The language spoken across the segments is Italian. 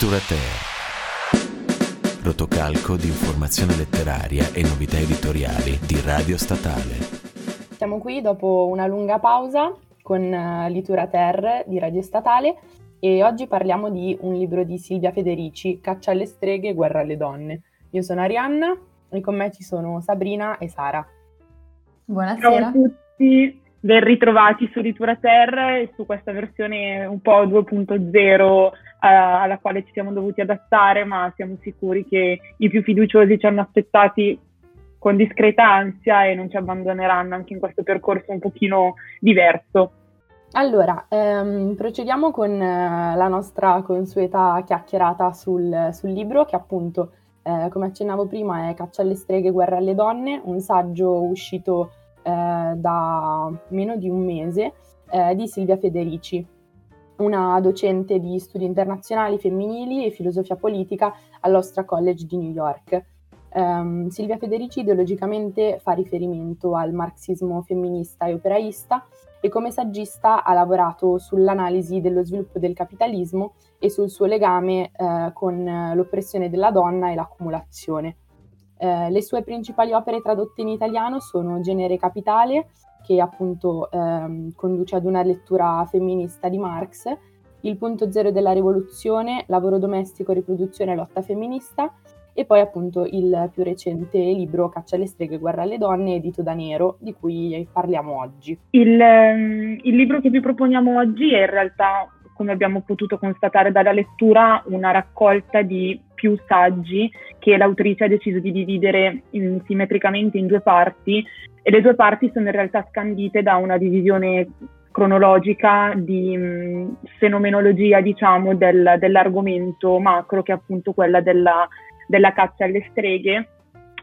Literateur. Rotocalco di informazione letteraria e novità editoriali di Radio Statale. Siamo qui dopo una lunga pausa con uh, Literateur di Radio Statale e oggi parliamo di un libro di Silvia Federici, Caccia alle streghe, guerra alle donne. Io sono Arianna e con me ci sono Sabrina e Sara. Buonasera. Ciao a tutti, ben ritrovati su Ritura Terra e su questa versione un po' 2.0 uh, alla quale ci siamo dovuti adattare, ma siamo sicuri che i più fiduciosi ci hanno aspettati con discreta ansia e non ci abbandoneranno anche in questo percorso un pochino diverso. Allora, ehm, procediamo con eh, la nostra consueta chiacchierata sul, sul libro che appunto, eh, come accennavo prima, è Caccia alle streghe, guerra alle donne, un saggio uscito eh, da meno di un mese eh, di Silvia Federici, una docente di studi internazionali femminili e filosofia politica all'Ostra College di New York. Um, Silvia Federici ideologicamente fa riferimento al marxismo femminista e operaista e come saggista ha lavorato sull'analisi dello sviluppo del capitalismo e sul suo legame eh, con l'oppressione della donna e l'accumulazione. Eh, le sue principali opere tradotte in italiano sono Genere Capitale, che appunto ehm, conduce ad una lettura femminista di Marx, Il punto zero della rivoluzione, Lavoro domestico, riproduzione e lotta femminista, e poi appunto il più recente libro Caccia alle streghe, guerra alle donne, edito da Nero, di cui parliamo oggi. Il, ehm, il libro che vi proponiamo oggi è in realtà, come abbiamo potuto constatare dalla lettura, una raccolta di più saggi che l'autrice ha deciso di dividere in, simmetricamente in due parti e le due parti sono in realtà scandite da una divisione cronologica di mh, fenomenologia, diciamo, del, dell'argomento macro che è appunto quella della della caccia alle streghe.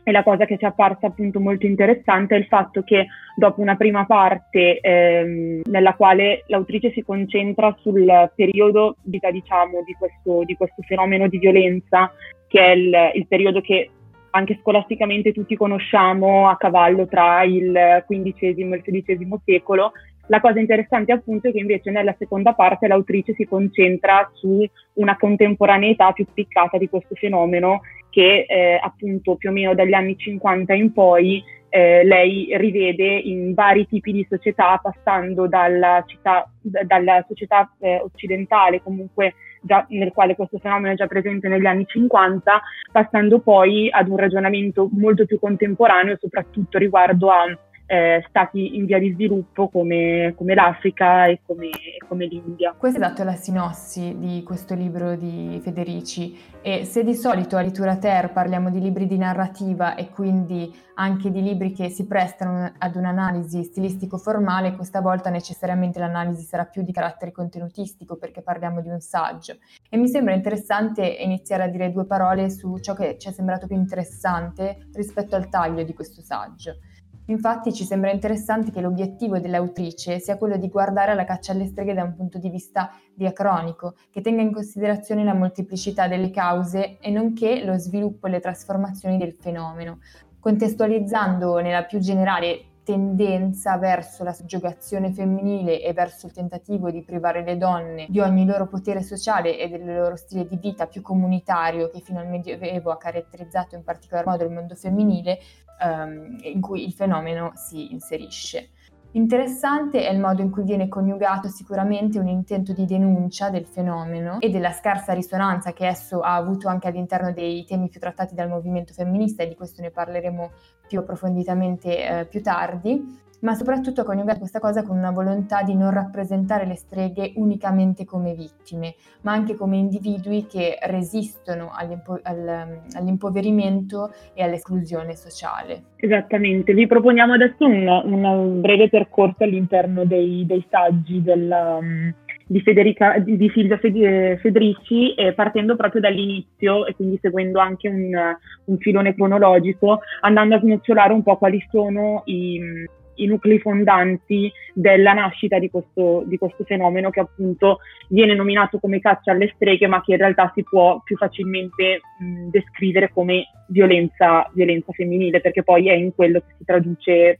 E la cosa che ci è apparsa appunto molto interessante è il fatto che dopo una prima parte ehm, nella quale l'autrice si concentra sul periodo vita diciamo di questo, di questo, fenomeno di violenza che è il, il periodo che anche scolasticamente tutti conosciamo a cavallo tra il XV e il XVI secolo. La cosa interessante appunto è che invece nella seconda parte l'autrice si concentra su una contemporaneità più spiccata di questo fenomeno che eh, appunto più o meno dagli anni 50 in poi eh, lei rivede in vari tipi di società, passando dalla, città, dalla società eh, occidentale, comunque già, nel quale questo fenomeno è già presente negli anni 50, passando poi ad un ragionamento molto più contemporaneo, soprattutto riguardo a eh, stati in via di sviluppo come, come l'Africa e come, come, l'India. Questa è dato la sinossi di questo libro di Federici e se di solito a Litura Ter parliamo di libri di narrativa e quindi anche di libri che si prestano ad un'analisi stilistico-formale, questa volta necessariamente l'analisi sarà più di carattere contenutistico perché parliamo di un saggio. E mi sembra interessante iniziare a dire due parole su ciò che ci è sembrato più interessante rispetto al taglio di questo saggio. Infatti ci sembra interessante che l'obiettivo dell'autrice sia quello di guardare alla caccia alle streghe da un punto di vista diacronico, che tenga in considerazione la molteplicità delle cause e nonché lo sviluppo e le trasformazioni del fenomeno, contestualizzando nella più generale tendenza verso la soggiogazione femminile e verso il tentativo di privare le donne di ogni loro potere sociale e del loro stile di vita più comunitario che fino al Medioevo ha caratterizzato in particolar modo il mondo femminile, ehm, in cui il fenomeno si inserisce. Interessante è il modo in cui viene coniugato sicuramente un intento di denuncia del fenomeno e della scarsa risonanza che esso ha avuto anche all'interno dei temi più trattati dal movimento femminista e di questo ne parleremo più approfonditamente eh, più tardi, ma soprattutto coniugare questa cosa con una volontà di non rappresentare le streghe unicamente come vittime, ma anche come individui che resistono all'impo- all'impoverimento e all'esclusione sociale. Esattamente, vi proponiamo adesso un, un breve percorso all'interno dei, dei saggi della, um, di, Federica, di, Silvia Federici, eh, partendo proprio dall'inizio e quindi seguendo anche un, un filone cronologico, andando a snocciolare un po' quali sono i i nuclei fondanti della nascita di questo, di questo, fenomeno che appunto viene nominato come caccia alle streghe ma che in realtà si può più facilmente mh, descrivere come violenza, violenza, femminile perché poi è in quello che si traduce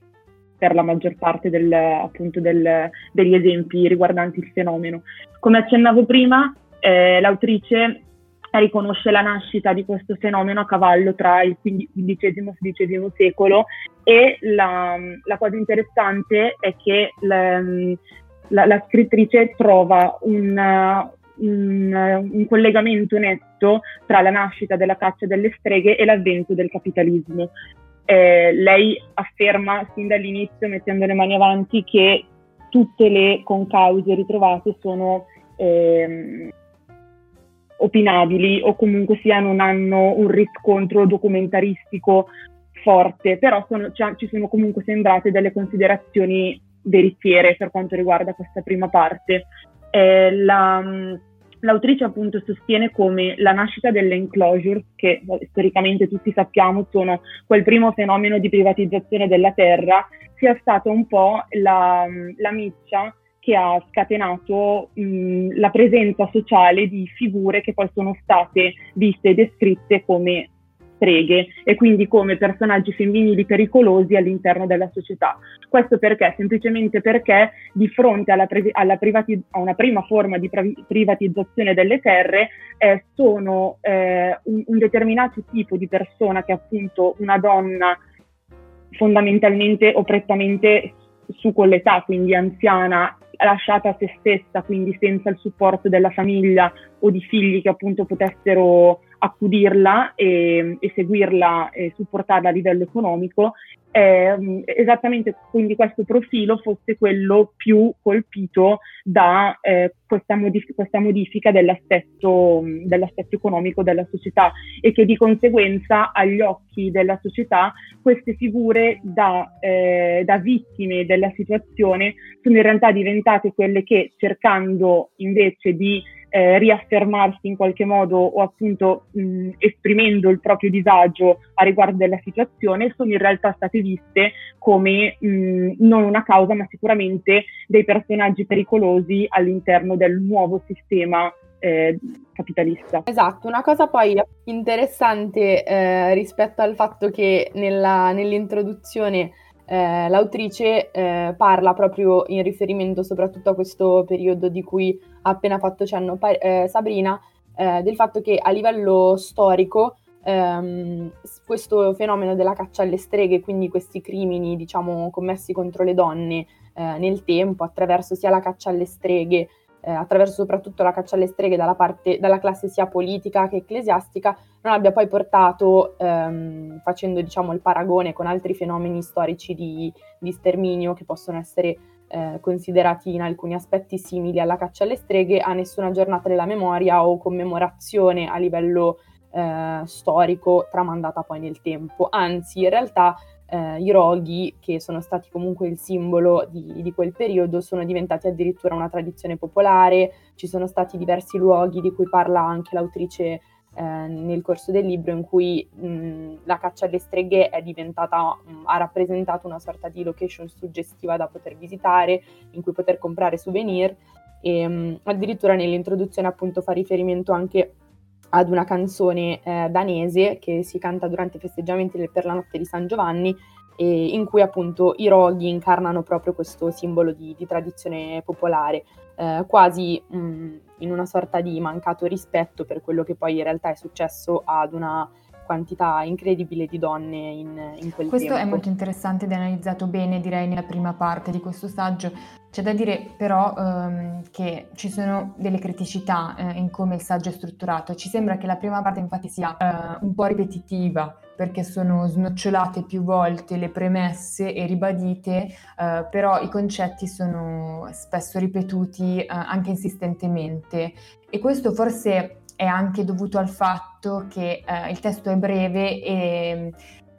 per la maggior parte del, appunto del, degli esempi riguardanti il fenomeno. Come accennavo prima, eh, l'autrice riconosce la nascita di questo fenomeno a cavallo tra il XV e XVI secolo e la, la, cosa interessante è che la, la, la scrittrice trova un, un, un, collegamento netto tra la nascita della caccia delle streghe e l'avvento del capitalismo. Eh, lei afferma sin dall'inizio, mettendo le mani avanti, che tutte le concause ritrovate sono eh, opinabili o comunque sia non hanno un riscontro documentaristico forte, però sono, cioè, ci sono comunque sembrate delle considerazioni veritiere per quanto riguarda questa prima parte. Eh, la, l'autrice appunto sostiene come la nascita delle enclosures, che storicamente tutti sappiamo sono quel primo fenomeno di privatizzazione della terra, sia stata un po' la, la miccia che ha scatenato mh, la presenza sociale di figure che poi sono state viste e descritte come streghe e quindi come personaggi femminili pericolosi all'interno della società. Questo perché? Semplicemente perché di fronte alla, pre- alla privati- a una prima forma di pravi- privatizzazione delle terre eh, sono eh, un, un determinato tipo di persona che è appunto una donna fondamentalmente o prettamente su quell'età, quindi anziana, lasciata a se stessa, quindi senza il supporto della famiglia o di figli che appunto potessero accudirla e, e seguirla e supportarla a livello economico, eh, esattamente quindi questo profilo fosse quello più colpito da eh, questa, modif- questa, modifica dell'aspetto, dell'aspetto, economico della società e che di conseguenza agli occhi della società queste figure da, eh, da vittime della situazione sono in realtà diventate quelle che cercando invece di eh, riaffermarsi in qualche modo o appunto mh, esprimendo il proprio disagio a riguardo della situazione, sono in realtà state viste come mh, non una causa ma sicuramente dei personaggi pericolosi all'interno del nuovo sistema eh, capitalista. Esatto, una cosa poi interessante eh, rispetto al fatto che nella, nell'introduzione eh, l'autrice eh, parla proprio in riferimento soprattutto a questo periodo di cui ha appena fatto cenno eh, Sabrina, eh, del fatto che a livello storico ehm, questo fenomeno della caccia alle streghe, quindi questi crimini diciamo commessi contro le donne eh, nel tempo attraverso sia la caccia alle streghe eh, attraverso soprattutto la caccia alle streghe dalla, parte, dalla classe sia politica che ecclesiastica, non abbia poi portato, ehm, facendo diciamo, il paragone con altri fenomeni storici di, di sterminio che possono essere eh, considerati in alcuni aspetti simili alla caccia alle streghe, a nessuna giornata della memoria o commemorazione a livello eh, storico tramandata poi nel tempo. Anzi, in realtà eh, i roghi, che sono stati comunque il simbolo di, di, quel periodo, sono diventati addirittura una tradizione popolare, ci sono stati diversi luoghi di cui parla anche l'autrice eh, nel corso del libro in cui mh, la caccia alle streghe è diventata, mh, ha rappresentato una sorta di location suggestiva da poter visitare, in cui poter comprare souvenir. E mh, addirittura nell'introduzione appunto fa riferimento anche ad una canzone eh, danese che si canta durante i festeggiamenti per la notte di San Giovanni e in cui appunto i roghi incarnano proprio questo simbolo di, di tradizione popolare, eh, quasi mh, in una sorta di mancato rispetto per quello che poi in realtà è successo ad una quantità incredibile di donne in, in quel questo tempo. Questo è molto interessante ed è analizzato bene, direi, nella prima parte di questo saggio. C'è da dire però um, che ci sono delle criticità uh, in come il saggio è strutturato. Ci sembra che la prima parte infatti sia uh, un po' ripetitiva perché sono snocciolate più volte le premesse e ribadite, uh, però i concetti sono spesso ripetuti anche insistentemente e questo forse è anche dovuto al fatto che eh, il testo è breve e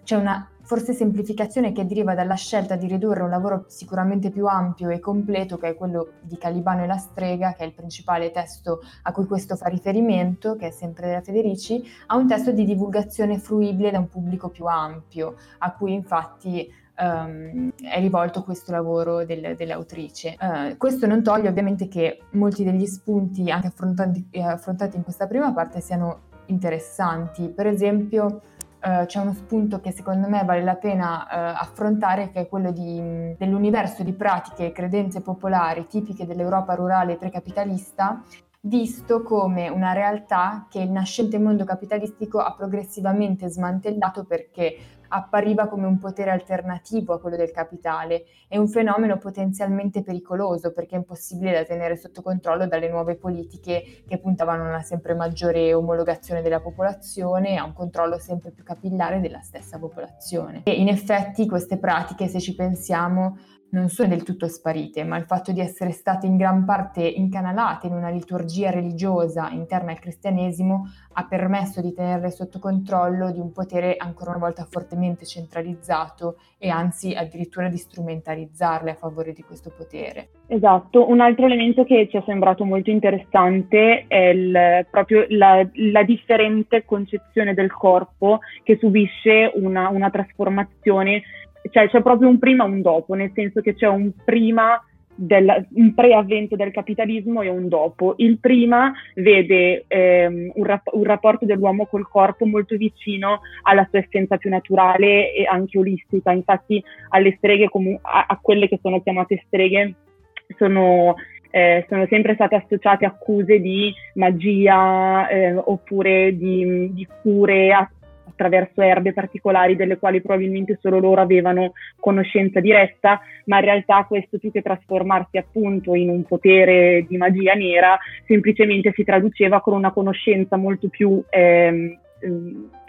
c'è una forse semplificazione che deriva dalla scelta di ridurre un lavoro sicuramente più ampio e completo, che è quello di Calibano e la strega, che è il principale testo a cui questo fa riferimento, che è sempre della Federici, a un testo di divulgazione fruibile da un pubblico più ampio, a cui infatti um, è rivolto questo lavoro del, dell'autrice. Uh, questo non toglie ovviamente che molti degli spunti anche affrontati, eh, affrontati in questa prima parte siano interessanti. Per esempio, Uh, c'è uno spunto che secondo me vale la pena uh, affrontare, che è quello di, dell'universo di pratiche e credenze popolari tipiche dell'Europa rurale precapitalista, visto come una realtà che il nascente mondo capitalistico ha progressivamente smantellato perché appariva come un potere alternativo a quello del capitale e un fenomeno potenzialmente pericoloso perché è impossibile da tenere sotto controllo dalle nuove politiche che puntavano a una sempre maggiore omologazione della popolazione e a un controllo sempre più capillare della stessa popolazione. E in effetti queste pratiche, se ci pensiamo, non sono del tutto sparite, ma il fatto di essere state in gran parte incanalate in una liturgia religiosa interna al cristianesimo ha permesso di tenerle sotto controllo di un potere ancora una volta fortemente centralizzato e anzi addirittura di strumentalizzarle a favore di questo potere. Esatto, un altro elemento che ci è sembrato molto interessante è il, proprio la, la, differente concezione del corpo che subisce una, una trasformazione cioè c'è proprio un prima e un dopo, nel senso che c'è un prima del, un preavvento del capitalismo e un dopo. Il prima vede ehm, un, rap- un, rapporto dell'uomo col corpo molto vicino alla sua essenza più naturale e anche olistica. Infatti alle streghe, comu- a-, a quelle che sono chiamate streghe, sono, eh, sono sempre state associate accuse di magia eh, oppure di, di cure attraverso erbe particolari delle quali probabilmente solo loro avevano conoscenza diretta, ma in realtà questo più che trasformarsi appunto in un potere di magia nera, semplicemente si traduceva con una conoscenza molto più ehm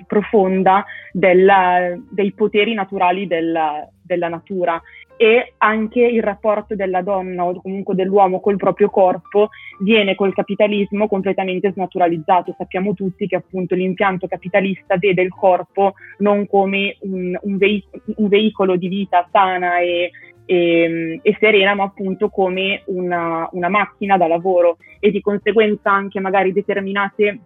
profonda della, dei poteri naturali della, della natura e anche il rapporto della donna o comunque dell'uomo col proprio corpo viene col capitalismo completamente snaturalizzato. Sappiamo tutti che appunto l'impianto capitalista vede il corpo non come un, un, veic- un veicolo di vita sana e, e, e, serena, ma appunto come una, una macchina da lavoro e di conseguenza anche magari determinate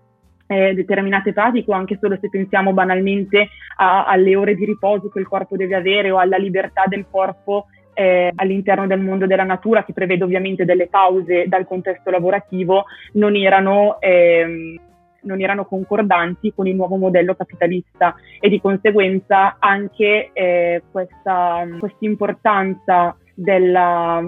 eh, determinate pratiche o anche solo se pensiamo banalmente a, alle ore di riposo che il corpo deve avere o alla libertà del corpo eh, all'interno del mondo della natura, che prevede ovviamente delle pause dal contesto lavorativo, non erano, ehm, non erano concordanti con il nuovo modello capitalista. E di conseguenza anche eh, questa importanza della,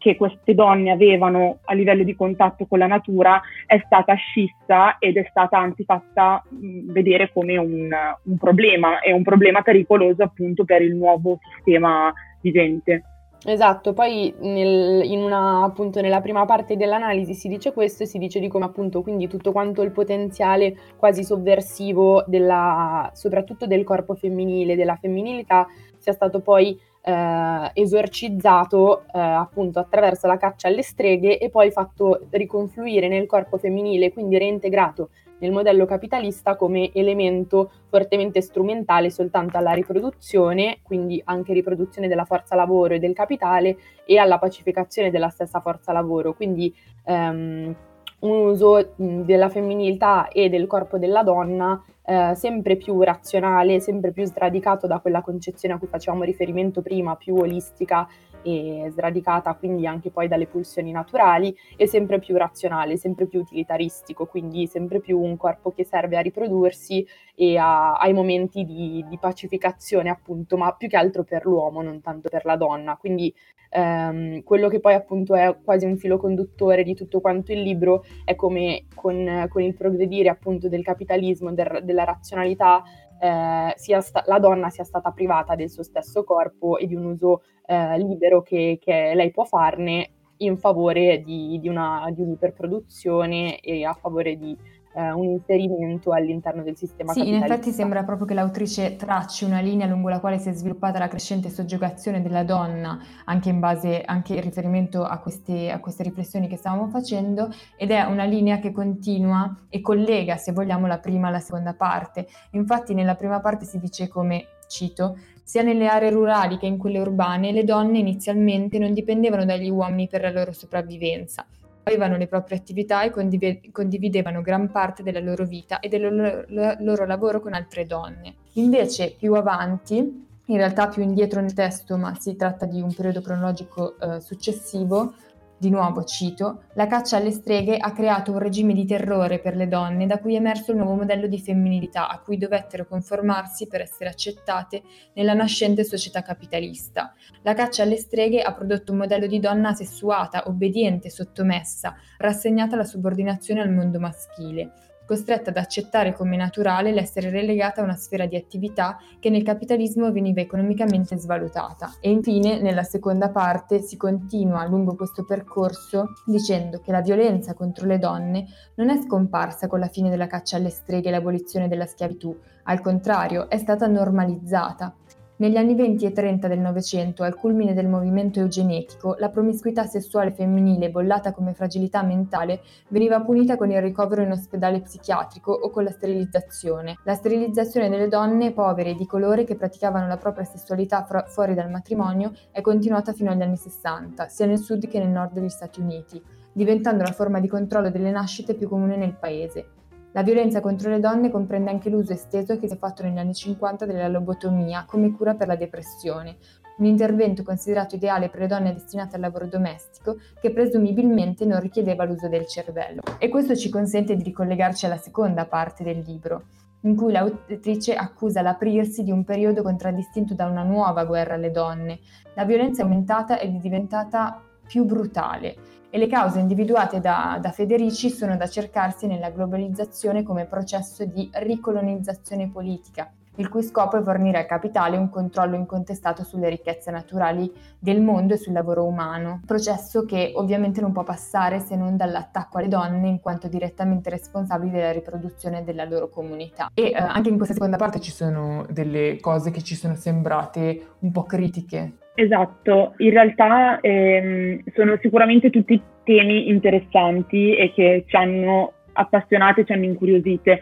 che queste donne avevano a livello di contatto con la natura è stata scissa ed è stata anzi fatta vedere come un, un problema e un problema pericoloso appunto per il nuovo sistema vivente. Esatto, poi nel, una, appunto nella prima parte dell'analisi si dice questo e si dice di come appunto quindi tutto quanto il potenziale quasi sovversivo della, soprattutto del corpo femminile, della femminilità, sia stato poi eh, esorcizzato eh, appunto attraverso la caccia alle streghe e poi fatto riconfluire nel corpo femminile, quindi reintegrato nel modello capitalista come elemento fortemente strumentale soltanto alla riproduzione, quindi anche riproduzione della forza lavoro e del capitale e alla pacificazione della stessa forza lavoro. Quindi ehm, un uso della femminilità e del corpo della donna eh, sempre più razionale, sempre più sradicato da quella concezione a cui facevamo riferimento prima, più olistica e sradicata quindi anche poi dalle pulsioni naturali e sempre più razionale, sempre più utilitaristico, quindi sempre più un corpo che serve a riprodursi e a, ai momenti di, di, pacificazione appunto, ma più che altro per l'uomo, non tanto per la donna. Quindi ehm, quello che poi appunto è quasi un filo conduttore di tutto quanto il libro è come con, con il progredire appunto del capitalismo, del, della razionalità, eh, sta- la donna sia stata privata del suo stesso corpo e di un uso eh, libero che, che, lei può farne in favore di, di, una, di un'iperproduzione e a favore di eh, un inserimento all'interno del sistema sì, in effetti sembra proprio che l'autrice tracci una linea lungo la quale si è sviluppata la crescente soggiogazione della donna, anche in base, anche in riferimento a queste, a queste riflessioni che stavamo facendo, ed è una linea che continua e collega, se vogliamo, la prima alla seconda parte. Infatti nella prima parte si dice come, cito, sia nelle aree rurali che in quelle urbane, le donne inizialmente non dipendevano dagli uomini per la loro sopravvivenza avevano le proprie attività e condiv- condividevano gran parte della loro vita e del loro, loro lavoro con altre donne. Invece più avanti, in realtà più indietro nel testo, ma si tratta di un periodo cronologico eh, successivo, Di nuovo cito, la caccia alle streghe ha creato un regime di terrore per le donne da cui è emerso il nuovo modello di femminilità a cui dovettero conformarsi per essere accettate nella nascente società capitalista. La caccia alle streghe ha prodotto un modello di donna sessuata, obbediente, sottomessa, rassegnata alla subordinazione al mondo maschile costretta ad accettare come naturale l'essere relegata a una sfera di attività che nel capitalismo veniva economicamente svalutata. E infine, nella seconda parte, si continua lungo questo percorso dicendo che la violenza contro le donne non è scomparsa con la fine della caccia alle streghe e l'abolizione della schiavitù, al contrario, è stata normalizzata negli anni 20 e 30 del Novecento, al culmine del movimento eugenetico, la promiscuità sessuale femminile, bollata come fragilità mentale, veniva punita con il ricovero in ospedale psichiatrico o con la sterilizzazione. La sterilizzazione delle donne povere e di colore che praticavano la propria sessualità fra- fuori dal matrimonio è continuata fino agli anni 60, sia nel sud che nel nord degli Stati Uniti, diventando la forma di controllo delle nascite più comune nel paese. La violenza contro le donne comprende anche l'uso esteso che si è fatto negli anni 50 della lobotomia come cura per la depressione, un intervento considerato ideale per le donne destinate al lavoro domestico che presumibilmente non richiedeva l'uso del cervello. E questo ci consente di ricollegarci alla seconda parte del libro, in cui l'autrice accusa l'aprirsi di un periodo contraddistinto da una nuova guerra alle donne. La violenza è aumentata ed è diventata più brutale. E le cause individuate da, da, Federici sono da cercarsi nella globalizzazione come processo di ricolonizzazione politica, il cui scopo è fornire al capitale un controllo incontestato sulle ricchezze naturali del mondo e sul lavoro umano, processo che ovviamente non può passare se non dall'attacco alle donne in quanto direttamente responsabili della riproduzione della loro comunità. E eh, anche in questa seconda parte ci sono delle cose che ci sono sembrate un po' critiche Esatto, in realtà ehm, sono sicuramente tutti temi interessanti e che ci hanno appassionate, ci hanno incuriosite.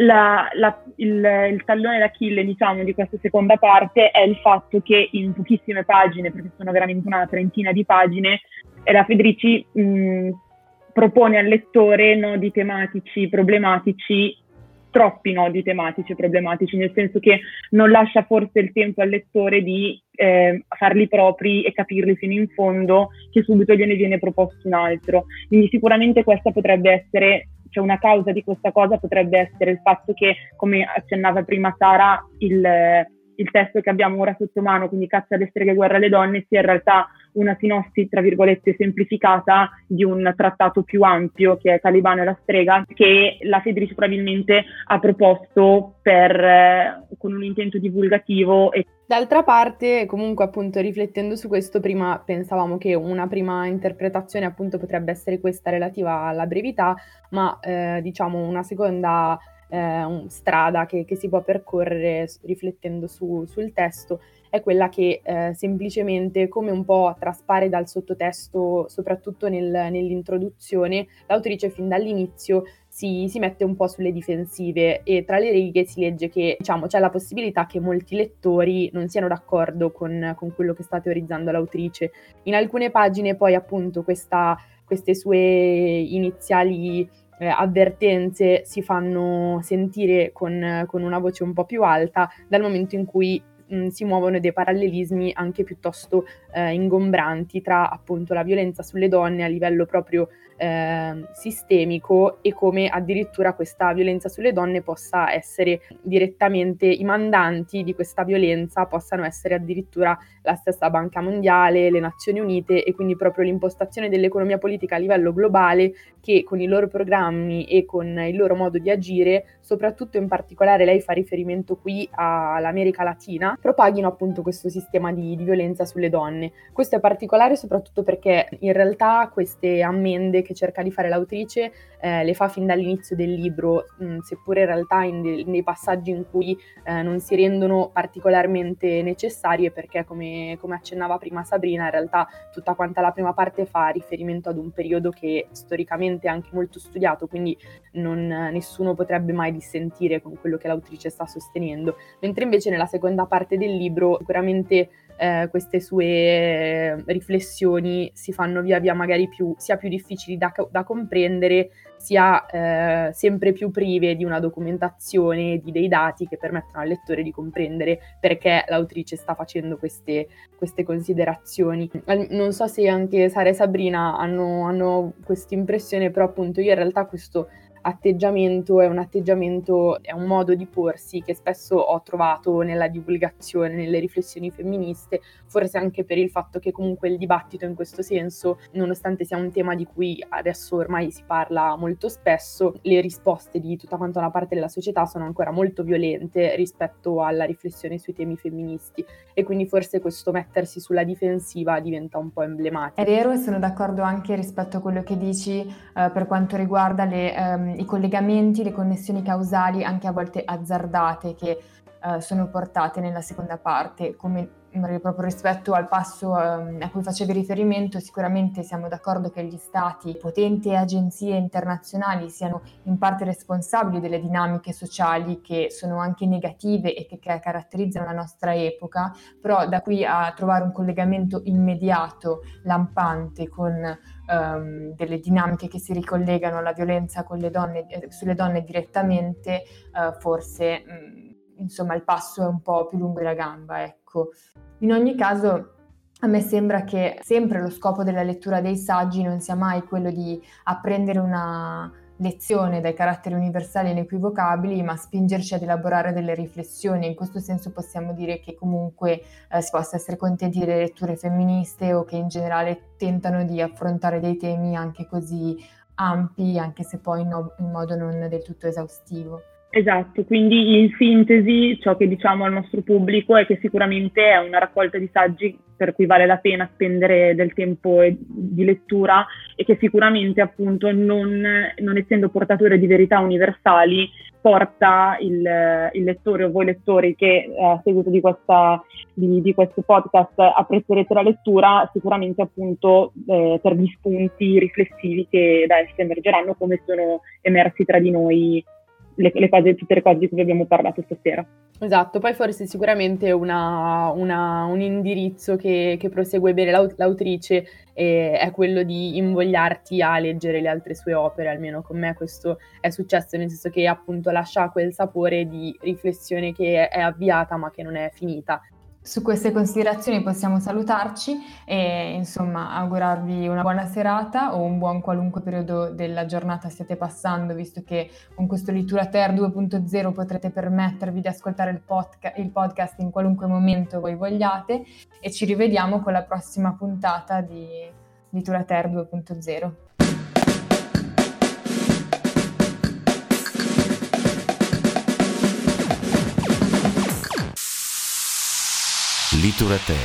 La, la, il, il, tallone d'Achille, diciamo, di questa seconda parte è il fatto che in pochissime pagine, perché sono veramente una trentina di pagine, la Federici mh, propone al lettore nodi tematici, problematici troppi nodi tematici problematici, nel senso che non lascia forse il tempo al lettore di eh, farli propri e capirli fino in fondo, che subito gliene viene proposto un altro. Quindi sicuramente questa potrebbe essere, cioè una causa di questa cosa potrebbe essere il fatto che, come accennava prima Sara, il, il testo che abbiamo ora sotto mano, quindi Caccia alle streghe, guerra alle donne, sia in realtà una sinossi, tra virgolette, semplificata di un trattato più ampio che è Talibano e la strega, che la Federici probabilmente ha proposto per, eh, con un intento divulgativo. E... D'altra parte, comunque, appunto, riflettendo su questo, prima pensavamo che una prima interpretazione, appunto, potrebbe essere questa relativa alla brevità, ma eh, diciamo una seconda eh, strada che, che, si può percorrere riflettendo su, sul testo è quella che eh, semplicemente, come un po' traspare dal sottotesto, soprattutto nel, nell'introduzione, l'autrice fin dall'inizio si, si, mette un po' sulle difensive e tra le righe si legge che diciamo, c'è la possibilità che molti lettori non siano d'accordo con, con quello che sta teorizzando l'autrice. In alcune pagine poi appunto questa, queste sue iniziali eh, avvertenze si fanno sentire con, con, una voce un po' più alta dal momento in cui mh, si muovono dei parallelismi anche piuttosto eh, ingombranti tra appunto la violenza sulle donne a livello proprio eh, sistemico e come addirittura questa violenza sulle donne possa essere direttamente i mandanti di questa violenza possano essere addirittura la stessa Banca Mondiale, le Nazioni Unite e quindi proprio l'impostazione dell'economia politica a livello globale che con i loro programmi e con il loro modo di agire, soprattutto in particolare lei fa riferimento qui all'America Latina, propaghino appunto questo sistema di, di violenza sulle donne. Questo è particolare soprattutto perché in realtà queste ammende che cerca di fare l'autrice eh, le fa fin dall'inizio del libro, mh, mm, seppure in realtà in de- nei passaggi in cui eh, non si rendono particolarmente necessarie perché come, come, accennava prima Sabrina in realtà tutta quanta la prima parte fa riferimento ad un periodo che storicamente è anche molto studiato, quindi non, nessuno potrebbe mai dissentire con quello che l'autrice sta sostenendo, mentre invece nella seconda parte del libro sicuramente eh, queste sue riflessioni si fanno via via magari più, sia più difficili da, da comprendere, sia eh, sempre più prive di una documentazione, di dei dati che permettono al lettore di comprendere perché l'autrice sta facendo queste, queste considerazioni. Non so se anche Sara e Sabrina hanno, hanno questa impressione, però appunto io in realtà questo atteggiamento è un atteggiamento, è un modo di porsi che spesso ho trovato nella divulgazione, nelle riflessioni femministe, forse anche per il fatto che comunque il dibattito in questo senso, nonostante sia un tema di cui adesso ormai si parla molto spesso, le risposte di tutta quanta una parte della società sono ancora molto violente rispetto alla riflessione sui temi femministi e quindi forse questo mettersi sulla difensiva diventa un po' emblematico. È vero e sono d'accordo anche rispetto a quello che dici eh, per quanto riguarda le ehm, i collegamenti, le connessioni causali anche a volte azzardate che eh, sono portate nella seconda parte, come proprio rispetto al passo um, a cui facevi riferimento, sicuramente siamo d'accordo che gli stati, potenti e agenzie internazionali siano in parte responsabili delle dinamiche sociali che sono anche negative e che, che caratterizzano la nostra epoca, però da qui a trovare un collegamento immediato, lampante con um, delle dinamiche che si ricollegano alla violenza donne, eh, sulle donne direttamente, uh, forse... Mh, insomma il passo è un po' più lungo della gamba, ecco. In ogni caso a me sembra che sempre lo scopo della lettura dei saggi non sia mai quello di apprendere una lezione dai caratteri universali e inequivocabili, ma spingerci ad elaborare delle riflessioni. In questo senso possiamo dire che comunque eh, si possa essere contenti delle letture femministe o che in generale tentano di affrontare dei temi anche così ampi, anche se poi no- in modo non del tutto esaustivo. Esatto, quindi in sintesi ciò che diciamo al nostro pubblico è che sicuramente è una raccolta di saggi per cui vale la pena spendere del tempo di lettura e che sicuramente appunto non, non essendo portatore di verità universali porta il, il, lettore o voi lettori che eh, a seguito di, questa, di, di, questo podcast apprezzerete la lettura sicuramente appunto eh, per gli spunti riflessivi che da esse emergeranno come sono emersi tra di noi le, le cose, tutte le cose di cui abbiamo parlato stasera. Esatto, poi forse sicuramente una, una, un indirizzo che, che prosegue bene l'aut- l'autrice eh, è quello di invogliarti a leggere le altre sue opere, almeno con me questo è successo, nel senso che appunto lascia quel sapore di riflessione che è avviata ma che non è finita su queste considerazioni possiamo salutarci e insomma augurarvi una buona serata o un buon qualunque periodo della giornata stiate passando, visto che con questo Litura Ter 2.0 potrete permettervi di ascoltare il, podca- il podcast in qualunque momento voi vogliate e ci rivediamo con la prossima puntata di Litura Ter 2.0. Literature.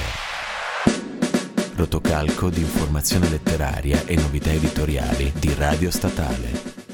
Rotocalco di informazione letteraria e novità editoriali di Radio Statale.